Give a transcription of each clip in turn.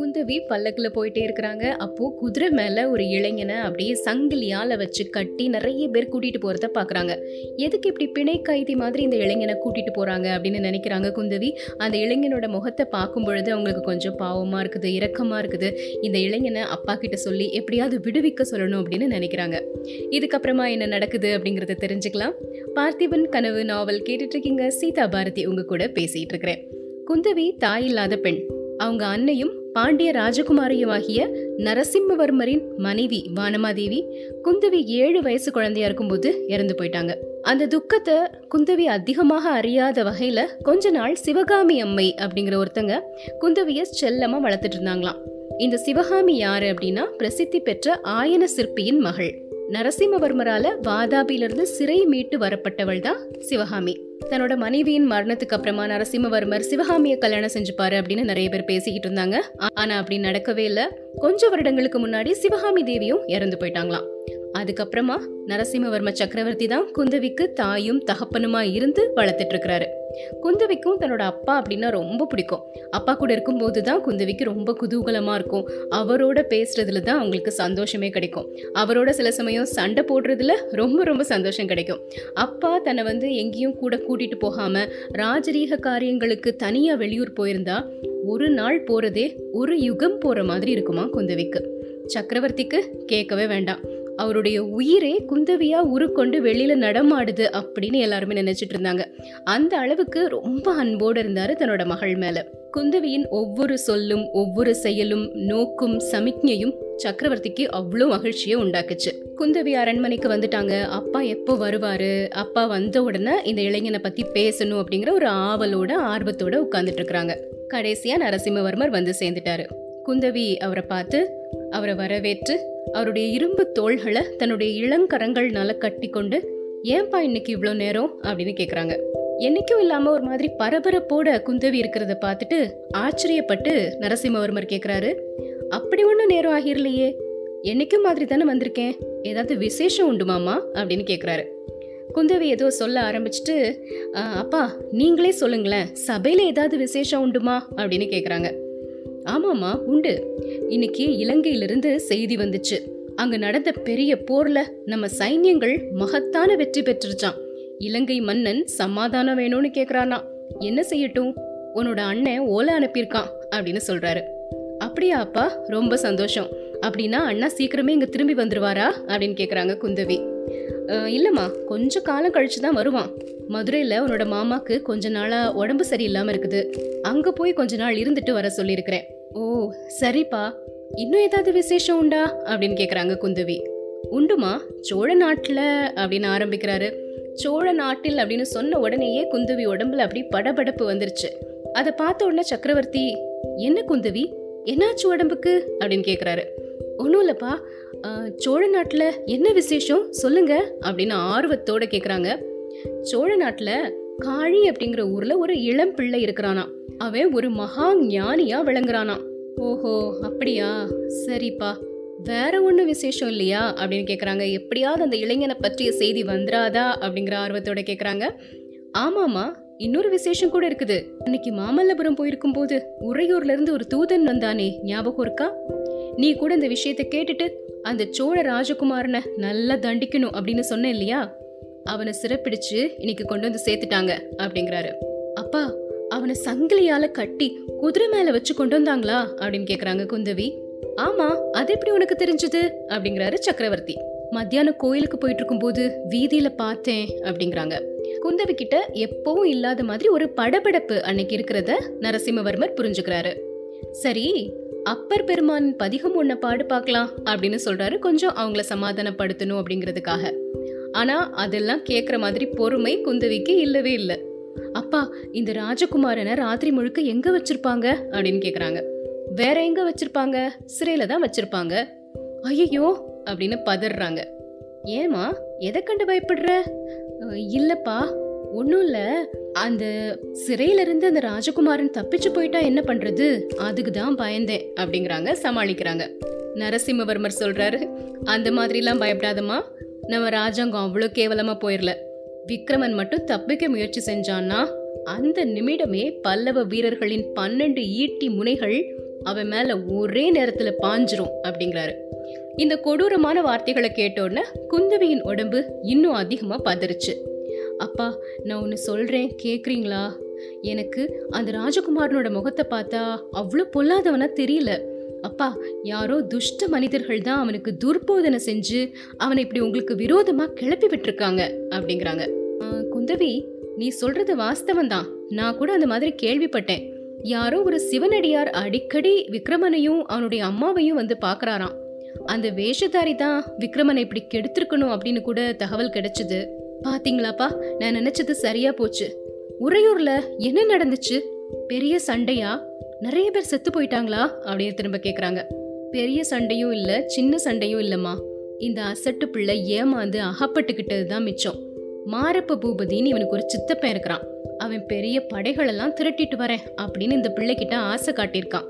குந்தவி பல்லக்கில் போயிட்டே இருக்கிறாங்க. அப்போது குதிரை மேலே ஒரு இளைஞனை அப்படியே சங்கிலியால் வச்சு கட்டி நிறைய பேர் கூட்டிகிட்டு போகிறத பார்க்குறாங்க எதுக்கு இப்படி பிணை கைதி மாதிரி இந்த இளைஞனை கூட்டிகிட்டு போகிறாங்க அப்படின்னு நினைக்கிறாங்க குந்தவி. அந்த இளைஞனோட முகத்தை பார்க்கும் பொழுது அவங்களுக்கு கொஞ்சம் பாவமாக இருக்குது இரக்கமாக இருக்குது. இந்த இளைஞனை அப்பா கிட்ட சொல்லி எப்படியாவது விடுவிக்க சொல்லணும் அப்படின்னு நினைக்கிறாங்க. இதுக்கப்புறமா என்ன நடக்குது அப்படிங்கிறத தெரிஞ்சுக்கலாம். பார்த்திபன் கனவு நாவல் கேட்டுட்ருக்கீங்க சீதா பாரதி உங்கள் கூட பேசிகிட்டு இருக்கிறேன். குந்தவி தாய் இல்லாத பெண். அவங்க அன்னையும் பாண்டிய ராஜகுமாரியுமாகிய நரசிம்மவர்மரின் மனைவி வானமாதேவி குந்தவி ஏழு வயசு குழந்தையா இருக்கும்போது இறந்து போயிட்டாங்க. அந்த துக்கத்தை குந்தவி அதிகமாக அறியாத வகையில கொஞ்ச நாள் சிவகாமி அம்மை அப்படிங்கிற ஒருத்தங்க குந்தவிய செல்லமா வளர்த்துட்டு இருந்தாங்களாம். இந்த சிவகாமி யாரு அப்படின்னா பிரசித்தி பெற்ற ஆயன சிற்பியின் மகள். நரசிம்மவர்மரால வாதாபியிலிருந்து சிறை மீட்டு வரப்பட்டவள் தான் சிவகாமி. தன்னோட மனைவியின் மரணத்துக்கு அப்புறமா நரசிம்மவர்மர் சிவகாமியை கல்யாணம் செஞ்சுப்பாரு அப்படின்னு நிறைய பேர் பேசிக்கிட்டு இருந்தாங்க. ஆனா அப்படி நடக்கவே இல்லை. கொஞ்ச வருடங்களுக்கு முன்னாடி சிவகாமி தேவியும் இறந்து போயிட்டாங்களாம். அதுக்கப்புறமா நரசிம்மவர்ம சக்கரவர்த்தி தான் குந்தவிக்கு தாயும் தகப்பனுமா இருந்து வளர்த்துட்டு இருக்கிறாரு. குந்தவிக்கும் தன்னோட அப்பா அப்படின்னா ரொம்ப பிடிக்கும். அப்பா கூட இருக்கும்போது தான் குந்தவிக்கு ரொம்ப குதூகலமாக இருக்கும். அவரோட பேசுறதுல தான் அவங்களுக்கு சந்தோஷமே கிடைக்கும். அவரோட சில சமயம் சண்டை போடுறதுல ரொம்ப ரொம்ப சந்தோஷம் கிடைக்கும். அப்பா தன்னை வந்து எங்கேயும் கூட கூட்டிட்டு போகாமல் ராஜரீக காரியங்களுக்கு தனியாக வெளியூர் போயிருந்தா ஒரு நாள் போகிறதே ஒரு யுகம் போகிற மாதிரி இருக்குமா குந்தவிக்கு? சக்கரவர்த்திக்கு கேட்கவே வேண்டாம். அவருடைய உயிரே குந்தவியா உருக்கொண்டு வெளியில நடமாடுது அப்படின்னு எல்லாருமே நினைச்சிட்டு இருந்தாங்க. அந்த அளவுக்கு ரொம்ப அன்போடு இருந்தாரு தன்னோட மகள் மேல. குந்தவியின் ஒவ்வொரு சொல்லும் ஒவ்வொரு செயலும் நோக்கும் சமிக்ஞையும் சக்கரவர்த்திக்கு அவ்வளோ மகிழ்ச்சியை உண்டாக்குச்சு. குந்தவி அரண்மனைக்கு வந்துட்டாங்க. அப்பா எப்போ வருவாரு? அப்பா வந்த உடனே இந்த இளைஞனை பத்தி பேசணும் அப்படிங்கிற ஒரு ஆவலோட ஆர்வத்தோட உட்கார்ந்துட்டு இருக்கிறாங்க. கடைசியா நரசிம்மவர்மர் வந்து சேர்ந்துட்டாரு. குந்தவி அவரை பார்த்து அவரை வரவேற்று அவருடைய இரும்பு தோள்களை தன்னுடைய இளங்கரங்கள்னால கட்டி கொண்டு ஏன்பா இன்னைக்கு இவ்வளோ நேரம்? அப்படின்னு கேட்குறாங்க என்னைக்கும் இல்லாமல் ஒரு மாதிரி பரபரப்போட குந்தவி இருக்கிறத பார்த்துட்டு ஆச்சரியப்பட்டு நரசிம்மவர்மர் கேட்குறாரு அப்படி ஒன்றும் நேரம் ஆகிரலையே. என்னைக்கும் மாதிரி தானே வந்திருக்கேன். ஏதாவது விசேஷம் உண்டுமாமா அப்படின்னு கேட்குறாரு குந்தவி ஏதோ சொல்ல ஆரம்பிச்சுட்டு அப்பா நீங்களே சொல்லுங்களேன். சபையில் ஏதாவது விசேஷம் உண்டுமா? அப்படின்னு கேட்குறாங்க ஆமாம்மா உண்டு. இன்னைக்கு இலங்கையிலிருந்து செய்தி வந்துச்சு. அங்க நடந்த பெரிய போர்ல நம்ம சைன்யங்கள் மகத்தான வெற்றி பெற்றுச்சான் இலங்கை மன்னன் சமாதானம் வேணும்னு கேக்குறானா. என்ன செய்யட்டும்? உன்னோட அண்ணன் ஓலை அனுப்பியிருக்கான் அப்படின்னு சொல்றாரு. அப்படியா அப்பா ரொம்ப சந்தோஷம். அப்படின்னா அண்ணா சீக்கிரமே இங்க திரும்பி வந்துருவாரா? அப்படின்னு கேக்குறாங்க குந்தவி. இல்லைம்மா இல்லம்மா கொஞ்சம் காலம் கழிச்சு தான் வருவான். மதுரையில் உன்னோட மாமாக்கு கொஞ்ச நாளாக உடம்பு சரியில்லாமல் இருக்குது. அங்கே போய் கொஞ்ச நாள் இருந்துட்டு வர சொல்லியிருக்கிறேன். ஓ சரிப்பா. இன்னும் ஏதாவது விசேஷம் உண்டா? அப்படின்னு கேட்குறாங்க குந்தவி. உண்டுமா? சோழ நாட்டில் அப்படின்னு ஆரம்பிக்கிறாரு. சோழ நாட்டில் அப்படின்னு சொன்ன உடனேயே குந்தவி உடம்புல அப்படி படபடப்பு வந்துருச்சு. அதை பார்த்த உடனே சக்கரவர்த்தி என்ன குந்தவி? என்னாச்சு உடம்புக்கு? அப்படின்னு கேட்குறாரு ஒன்றும் இல்லைப்பா. சோழ நாட்டில் என்ன விசேஷம்? சொல்லுங்க. அப்படின்னு ஆர்வத்தோட கேட்குறாங்க சோழ நாட்டில் காழி அப்படிங்கிற ஊர்ல ஒரு இளம் பிள்ளை இருக்கிறானா. அவன் ஒரு மகா ஞானியா விளங்குறானா. ஓஹோ அப்படியா? சரிப்பா. வேற ஒன்றும் விசேஷம் இல்லையா? அப்படின்னு கேட்குறாங்க எப்படியாவது அந்த இளைஞனை பற்றிய செய்தி வந்துடாதா அப்படிங்கிற ஆர்வத்தோட கேட்குறாங்க ஆமாமா இன்னொரு விசேஷம் கூட இருக்குது. அன்னைக்கு மாமல்லபுரம் போயிருக்கும் போது உறையூர்ல இருந்து ஒரு தூதன் வந்தானே ஞாபகம் இருக்கா? நீ கூட இந்த விஷயத்தை கேட்டுட்டு அந்த சோழ ராஜகுமாரனை நல்லா தண்டிக்கணும் அப்படின்னு சொன்ன இல்லையா? அவனை சிறப்பிடிச்சு இன்னைக்கு கொண்டு வந்து சேர்த்துட்டாங்க அப்படிங்கிறாரு. அப்பா அவனை சங்கிலியால கட்டி குதிரை மேல வச்சு கொண்டு வந்தாங்களா அப்படின்னு கேக்குறாங்க குந்தவி. ஆமா அது எப்படி உனக்கு தெரிஞ்சது? அப்படிங்கிறாரு சக்கரவர்த்தி. மத்தியானம் கோயிலுக்கு போயிட்டு இருக்கும்போது வீதியில பார்த்தேன் அப்படிங்கிறாங்க. குந்தவி கிட்ட எப்பவும் இல்லாத மாதிரி ஒரு படபடப்பு அன்னைக்கு இருக்கிறத நரசிம்மவர்மர் புரிஞ்சுக்கிறாரு. சரி அப்பர் பெருமான் பதிகம் ஒன்ன பாடு பார்க்கலாம் அப்படின்னு சொல்றாரு. கொஞ்சம் அவங்கள சமாதானப்படுத்தணும் அப்படிங்கிறதுக்காக. ஆனால் அதெல்லாம் கேட்குற மாதிரி பொறுமை குந்தவிக்கு இல்லவே இல்லை. அப்பா இந்த ராஜகுமாரனை ராத்திரி முழுக்க எங்க வச்சிருப்பாங்க? அப்படின்னு கேட்குறாங்க வேற எங்க வச்சிருப்பாங்க? சிறையில தான் வச்சிருப்பாங்க. ஐயோ அப்படின்னு பதறாங்க. ஏமா எதை கண்டு பயப்படுற? இல்லைப்பா இல்லப்பா ஒன்றும் இல்லை. அந்த சிறையிலிருந்து அந்த ராஜகுமாரன் தப்பிச்சு போயிட்டா என்ன பண்றது? அதுக்கு தான் பயந்தேன் அப்படிங்கிறாங்க சமாளிக்கிறாங்க. நரசிம்மவர்மர் சொல்றாரு. அந்த மாதிரிலாம் பயப்படாதம்மா. நம்ம ராஜாங்கம் அவ்வளோ கேவலமாக போயிடல விக்ரமன் மட்டும் தப்பிக்க முயற்சி செஞ்சான்னா அந்த நிமிடமே பல்லவ வீரர்களின் பன்னெண்டு ஈட்டி முனைகள் அவன் மேல ஒரே நேரத்துல பாஞ்சிரும் அப்படிங்கிறாரு. இந்த கொடூரமான வார்த்தைகளை கேட்டோன்னே குந்தவியின் உடம்பு இன்னும் அதிகமாக பதறிச்சு. அப்பா நான் ஒன்று சொல்கிறேன் கேட்குறீங்களா எனக்கு அந்த ராஜகுமாரனோட முகத்தை பார்த்தா அவ்வளோ பொல்லாதவனா தெரியல. அப்பா யாரோ துஷ்ட மனிதர்கள் தான் அவனுக்கு துர்போதனை செஞ்சு அவனை இப்படி உங்களுக்கு விரோதமாக கிளப்பி விட்டுருக்காங்க அப்படிங்கிறாங்க. குந்தவி நீ சொல்றது வாஸ்தவம் தான் நான் கூட அந்த மாதிரி கேள்விப்பட்டேன். யாரோ ஒரு சிவனடியார் அடிக்கடி விக்ரமனையும் அவனுடைய அம்மாவையும் வந்து பார்க்குறாராம். அந்த வேஷதாரி தான் விக்ரமனை இப்படி கெடுத்திருக்கணும் அப்படின்னு கூட தகவல் கிடைச்சது. பாத்தீங்களாப்பா நான் நினைச்சது சரியா போச்சு. உறையூர்ல என்ன நடந்துச்சு? பெரிய சண்டையா? நிறைய பேர் செத்து போயிட்டாங்களா? அப்படின்னு திரும்ப கேட்குறாங்க பெரிய சண்டையும் இல்லை சின்ன சண்டையும் இல்லைம்மா. இந்த அசட்டு பிள்ளை ஏமாந்து அகப்பட்டுக்கிட்டது தான் மிச்சம். மாரப்ப பூபதின்னு இவனுக்கு ஒரு சித்தப்பன் இருக்கிறான். அவன் பெரிய படைகளெல்லாம் திரட்டிட்டு வரேன் அப்படின்னு இந்த பிள்ளைகிட்ட ஆசை காட்டியிருக்கான்.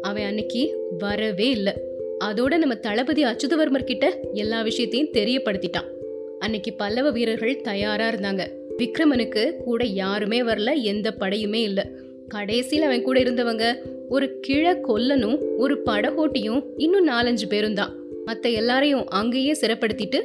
அவன் அன்னைக்கு வரவே இல்லை. அதோட நம்ம தளபதி அச்சுதவர்மர் கிட்ட எல்லா விஷயத்தையும் தெரியப்படுத்திட்டான். அன்னைக்கு பல்லவ வீரர்கள் தயாரா இருந்தாங்க. விக்ரமனுக்கு கூட யாருமே வரல எந்த படையுமே இல்லை. கடைசியில் அவன் கூட இருந்தவங்க ஒரு கிழ கொல்லனும் ஒரு படகோட்டியும் இன்னும் நாலஞ்சு பேரும் தான் மற்ற எல்லாரையும் அங்கேயே சிறைப்படுத்திட்டு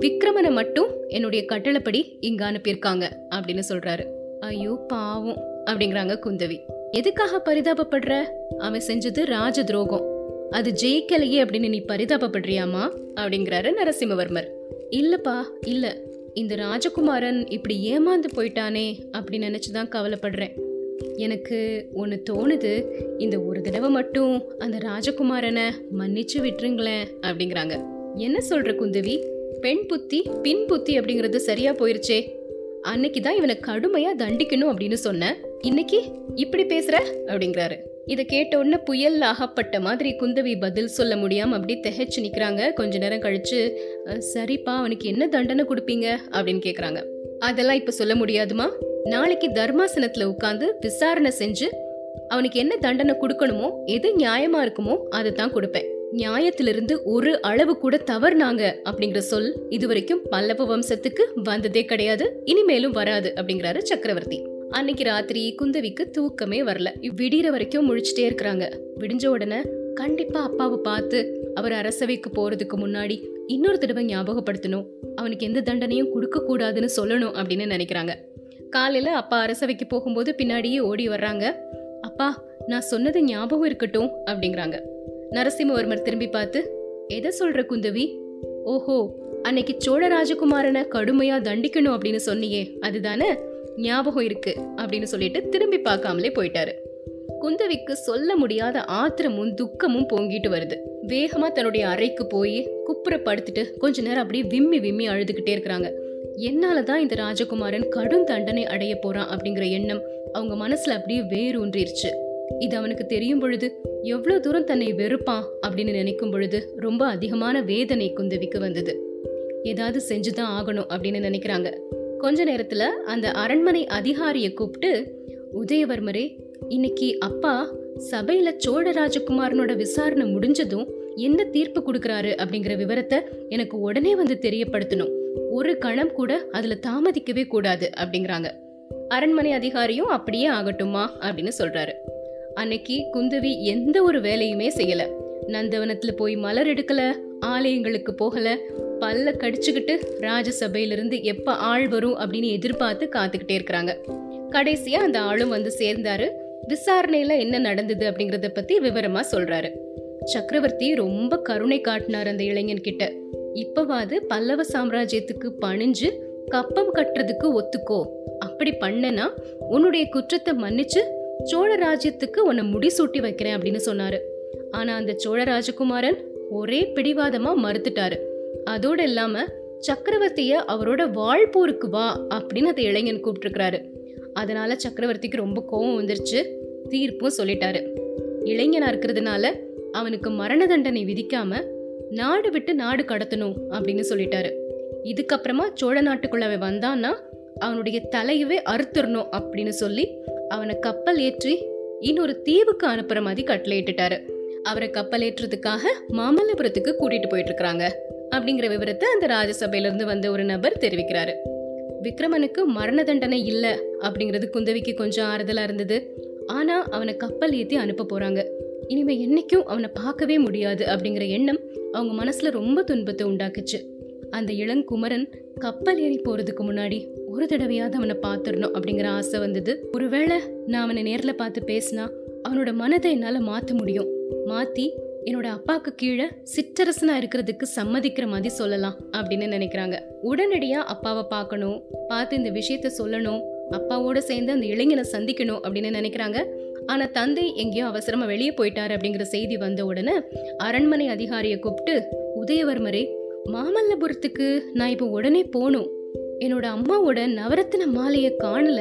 விக்ரமனை மட்டும் என்னுடைய கட்டளைப்படி இங்க அனுப்பியிருக்காங்க அப்படின்னு சொல்றாரு. ஐயோ பாவம் அப்படிங்கிறாங்க குந்தவி. எதுக்காக பரிதாபப்படுற? அவன் செஞ்சது ராஜ துரோகம் அது ஜெயிக்கலையே அப்படின்னு நீ பரிதாபப்படுறியாமா? அப்படிங்கிறாரு நரசிம்மவர்மர். இல்லப்பா இல்ல. இந்த ராஜகுமாரன் இப்படி ஏமாந்து போயிட்டானே அப்படி நினைச்சுதான் கவலைப்படுறேன். எனக்கு ஒன்று தோணுது. இந்த ஒரு தடவை மட்டும் அந்த ராஜகுமாரனை மன்னிச்சு விட்டுருங்களேன் அப்படிங்கிறாங்க. என்ன சொல்ற குந்தவி? பெண் புத்தி பின் புத்தி அப்படிங்கிறது சரியா போயிருச்சே. அன்னைக்கு தான் இவனை கடுமையாக தண்டிக்கணும் அப்படின்னு சொன்னேன் இன்னைக்கு இப்படி பேசுற? அப்படிங்கிறாரு. இதை கேட்ட உடனே புயல் ஆகப்பட்ட மாதிரி குந்தவி பதில் சொல்ல முடியாம அப்படி திகைச்சு நிற்கிறாங்க கொஞ்ச நேரம் கழிச்சு சரிப்பா அவனுக்கு என்ன தண்டனை கொடுப்பீங்க? அப்படின்னு கேட்குறாங்க அதெல்லாம் இப்போ சொல்ல முடியாதுமா? நாளைக்கு தர்மாசனத்துல உட்கார்ந்து விசாரணை செஞ்சு அவனுக்கு என்ன தண்டனை கொடுக்கணுமோ எது நியாயமா இருக்குமோ அதை தான் கொடுப்பேன். நியாயத்திலிருந்து ஒரு அளவு கூட தவறுனாங்க அப்படிங்கிற சொல் இதுவரைக்கும் பல்லவ வம்சத்துக்கு வந்ததே கிடையாது இனிமேலும் வராது அப்படிங்கிறாரு சக்கரவர்த்தி. அன்னைக்கு ராத்திரி குந்தவிக்கு தூக்கமே வரல. விடிகிற வரைக்கும் முழிச்சிட்டே இருக்கிறாங்க. விடிஞ்ச உடனே கண்டிப்பா அப்பாவை பார்த்து அவர் அரசவைக்கு போறதுக்கு முன்னாடி இன்னொரு தடவை ஞாபகப்படுத்தணும். அவனுக்கு எந்த தண்டனையும் கொடுக்க கூடாதுன்னு சொல்லணும் அப்படின்னு நினைக்கிறாங்க. காலையில் அப்பா அரசவைக்கு போகும்போது பின்னாடியே ஓடி வர்றாங்க. அப்பா நான் சொன்னது ஞாபகம் இருக்கட்டும் அப்படிங்கிறாங்க. நரசிம்மவர்மர் திரும்பி பார்த்து எதை சொல்ற குந்தவி? ஓஹோ அன்னைக்கு சோழ ராஜகுமாரனை கடுமையா தண்டிக்கணும் அப்படின்னு சொன்னியே அதுதானே? ஞாபகம் இருக்கு அப்படின்னு சொல்லிட்டு திரும்பி பார்க்காமலே போயிட்டாரு. குந்தவிக்கு சொல்ல முடியாத ஆத்திரமும் துக்கமும் பொங்கிட்டு வருது. வேகமா தன்னுடைய அறைக்கு போய் குப்புற படுத்துட்டு கொஞ்ச நேரம் அப்படியே விம்மி விம்மி அழுதுகிட்டே இருக்கிறாங்க. என்னால் தான் இந்த ராஜகுமாரன் கடும் தண்டனை அடைய போகிறான் அப்படிங்கிற எண்ணம் அவங்க மனசில் அப்படியே வேரூன்றிருச்சு. இது அவனுக்கு தெரியும் பொழுது எவ்வளோ தூரம் தன்னை வெறுப்பான் அப்படின்னு நினைக்கும் பொழுது ரொம்ப அதிகமான வேதனை குந்தவிக்கு வந்தது. ஏதாவது செஞ்சுதான் ஆகணும் அப்படின்னு நினைக்கிறாங்க. கொஞ்ச நேரத்தில் அந்த அரண்மனை அதிகாரியை கூப்பிட்டு உதயவர்மரே இன்னைக்கு அப்பா சபையில சோழ ராஜகுமாரனோட விசாரணை முடிஞ்சதும் என்ன தீர்ப்பு கொடுக்கறாரு? அப்படிங்கிற விவரத்தை எனக்கு உடனே வந்து தெரியப்படுத்தணும். ஒரு கணம் கூட அதுல தாமதிக்கவே கூடாது அப்படிங்கிறாங்க. அரண்மனை அதிகாரியும் அப்படியே ஆகட்டுமா அப்படின்னு சொல்றாரு. அன்னைக்கு குந்தவி எந்த ஒரு வேலையுமே செய்யல. நந்தவனத்துல போய் மலர் எடுக்கல ஆலயங்களுக்கு போகல பல்ல கடிச்சுக்கிட்டு ராஜசபையிலிருந்து எப்ப ஆள் வரும் அப்படின்னு எதிர்பார்த்து காத்துக்கிட்டே இருக்கிறாங்க. கடைசியா அந்த ஆளும் வந்து சேர்ந்தாரு. விசாரணையில என்ன நடந்தது அப்படிங்கறத பத்தி விவரமா சொல்றாரு. சக்கரவர்த்தி ரொம்ப கருணை காட்டினார் அந்த இளைஞன் கிட்ட. இப்பவாது பல்லவ சாம்ராஜ்யத்துக்கு பணிஞ்சு கப்பம் கட்டுறதுக்கு ஒத்துக்கோ. அப்படி பண்ணனா உன்னுடைய குற்றத்தை மன்னிச்சு சோழ ராஜ்யத்துக்கு உன்னை முடிசூட்டி வைக்கிறேன் அப்படின்னு சொன்னாரு. ஆனா அந்த சோழ ராஜகுமாரன் ஒரே பிடிவாதமா மறுத்துட்டாரு. அதோடு இல்லாம சக்கரவர்த்திய அவரோட வாழ்போருக்கு வா அப்படின்னு அந்த இளைஞன் கூப்பிட்டுருக்கிறாரு. அதனால சக்கரவர்த்திக்கு ரொம்ப கோவம் வந்துருச்சு. தீர்ப்பும் சொல்லிட்டாரு. இளைஞனா இருக்கிறதுனால அவனுக்கு மரண தண்டனை விதிக்காம நாடு விட்டு நாடு கடத்தணும் அப்படின்னு சொல்லிட்டாரு. இதுக்கப்புறமா சோழ நாட்டுக்குள்ள அவன் வந்தான்னா அவனுடைய தலையவே அறுத்துறணும் அப்படின்னு சொல்லி அவனை கப்பல் ஏற்றி இன்னொரு தீவுக்கு அனுப்புற மாதிரி கட்டளையிட்டுட்டாரு அவரை கப்பல் ஏற்றுறதுக்காக மாமல்லபுரத்துக்கு கூட்டிட்டு போயிட்டு இருக்கிறாங்க அப்படிங்கிற விவரத்தை அந்த ராஜசபையில இருந்து வந்த ஒரு நபர் தெரிவிக்கிறாரு. விக்ரமனுக்கு மரண தண்டனை இல்ல அப்படிங்கிறது குந்தவிக்கு கொஞ்சம் ஆறுதலா இருந்தது. ஆனா அவனை கப்பல் ஏத்தி அனுப்ப போறாங்க. இனிமே என்னைக்கும் அவனை பார்க்கவே முடியாது அப்படிங்கிற எண்ணம் அவங்க மனசுல ரொம்ப துன்பத்தை உண்டாக்குச்சு. அந்த இளங்குமரன் கப்பல் ஏறி போறதுக்கு முன்னாடி ஒரு தடவையாவது அவனை பார்த்துடணும் அப்படிங்கிற ஆசை வந்தது. ஒருவேளை நான் அவனை நேரில் பார்த்து பேசினா அவனோட மனதை என்னால் மாற்ற முடியும். மாற்றி என்னோட அப்பாவுக்கு கீழே சிற்றரசனாக இருக்கிறதுக்கு சம்மதிக்கிற மாதிரி சொல்லலாம் அப்படின்னு நினைக்கிறாங்க. உடனடியாக அப்பாவை பார்க்கணும் பார்த்து இந்த விஷயத்த சொல்லணும் அப்பாவோட சேர்ந்து அந்த இளைஞனை சந்திக்கணும் அப்படின்னு நினைக்கிறாங்க. ஆனால் தந்தை எங்கேயோ அவசரமாக வெளியே போயிட்டாரு அப்படிங்கிற செய்தி வந்த உடனே அரண்மனை அதிகாரியை கூப்பிட்டு உதயவர்மரே மாமல்லபுரத்துக்கு நான் இப்போ உடனே போகணும். என்னோட அம்மாவோட நவரத்தின மாலையை காணல.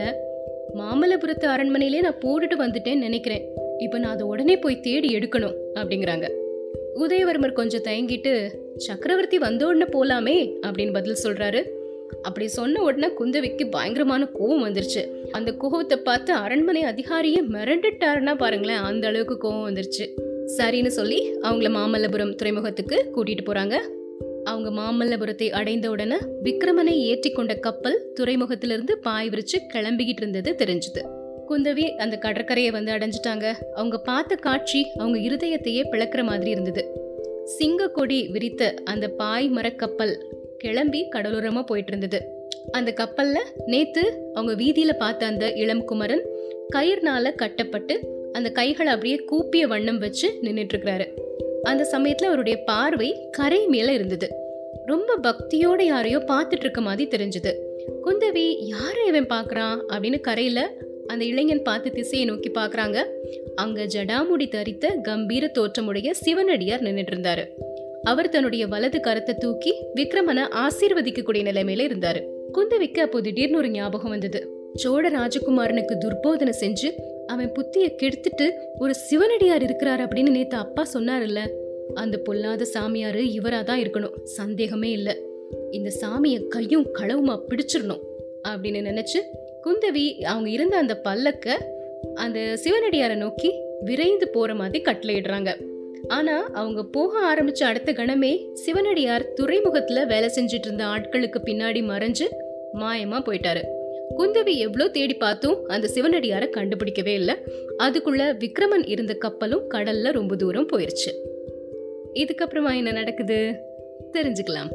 மாமல்லபுரத்து அரண்மனையிலே நான் போட்டுட்டு வந்துட்டேன்னு நினைக்கிறேன். இப்போ நான் அதை உடனே போய் தேடி எடுக்கணும் அப்படிங்கிறாங்க. உதயவர்மர் கொஞ்சம் தயங்கிட்டு சக்கரவர்த்தி வந்த உடனே போலாமே அப்படின்னு பதில் சொல்றாரு. அப்படி சொன்ன உடனே குந்தவிக்கு பயங்கரமான கோவம் வந்துருச்சு. அந்த கோவத்தை பார்த்து அரண்மனை அதிகாரியை மிரண்டுட்டாருன்னா பாருங்களேன் அந்த அளவுக்கு கோவம் வந்துருச்சு. சரின்னு சொல்லி அவங்கள மாமல்லபுரம் துறைமுகத்துக்கு கூட்டிட்டு போறாங்க. அவங்க மாமல்லபுரத்தை அடைந்த உடனே விக்ரமனை ஏற்றி கொண்ட கப்பல் துறைமுகத்திலிருந்து பாய் விரிச்சு கிளம்பிக்கிட்டு இருந்தது தெரிஞ்சுது. குந்தவி அந்த கடற்கரையை வந்து அடைஞ்சிட்டாங்க. அவங்க பார்த்த காட்சி அவங்க இருதயத்தையே பிளக்குற மாதிரி இருந்தது. சிங்க கொடி விரித்த அந்த பாய் மரக்கப்பல் கிளம்பி கடலோரமாக போயிட்டு இருந்தது அந்த கப்பலில் நேற்று அவங்க வீதியில் பார்த்த அந்த இளம் குமரன் கயிறுனால கட்டப்பட்டு அந்த கைகளை அப்படியே கூப்பிய வண்ணம் வச்சு நின்றுட்டுருக்கிறாரு அந்த சமயத்தில் அவருடைய பார்வை கரை மேலே இருந்தது. ரொம்ப பக்தியோட யாரையோ பார்த்துட்டு இருக்க மாதிரி தெரிஞ்சது. குந்தவி யாரை இவன் பார்க்குறான்? அப்படின்னு கரையில் அந்த இளைஞன் பார்த்து திசையை நோக்கி பார்க்குறாங்க. அங்கே ஜடாமுடி தரித்த கம்பீர தோற்றமுடைய சிவனடியார் நின்றுட்டு இருந்தாரு அவர் தன்னுடைய வலது கரத்தை தூக்கி விக்ரமனை ஆசீர்வதிக்கக்கூடிய நிலைமையில இருந்தாரு. குந்தவிக்கு அப்போ திடீர்னு ஒரு ஞாபகம் வந்தது. சோழ ராஜகுமாரனுக்கு துர்போதனை செஞ்சு அவன் புத்திய கெடுத்துட்டு ஒரு சிவனடியார் இருக்கிறார் அப்படின்னு நேத்து அப்பா சொன்னார்ல அந்த பொல்லாத சாமியாரு இவரா தான் இருக்கணும். சந்தேகமே இல்ல. இந்த சாமிய கையும் களவுமா பிடிச்சிடணும் அப்படின்னு நினைச்சு குந்தவி அவங்க இருந்த அந்த பல்லக்க அந்த சிவனடியாரை நோக்கி விரைந்து போற மாதிரி கட்டளையிடுறாங்க. ஆனா அவங்க போக ஆரம்பிச்ச அடுத்த கணமே சிவனடியார் துறைமுகத்துல வேலை செஞ்சிட்டு இருந்த ஆட்களுக்கு பின்னாடி மறைஞ்சு மாயமா போயிட்டாரு. குந்தவி எவ்வளோ தேடி பார்த்தும் அந்த சிவனடியாரை கண்டுபிடிக்கவே இல்லை. அதுக்குள்ள விக்ரமன் இருந்த கப்பலும் கடல்ல ரொம்ப தூரம் போயிருச்சு. இதுக்கப்புறமா என்ன நடக்குது? தெரிஞ்சுக்கலாம்.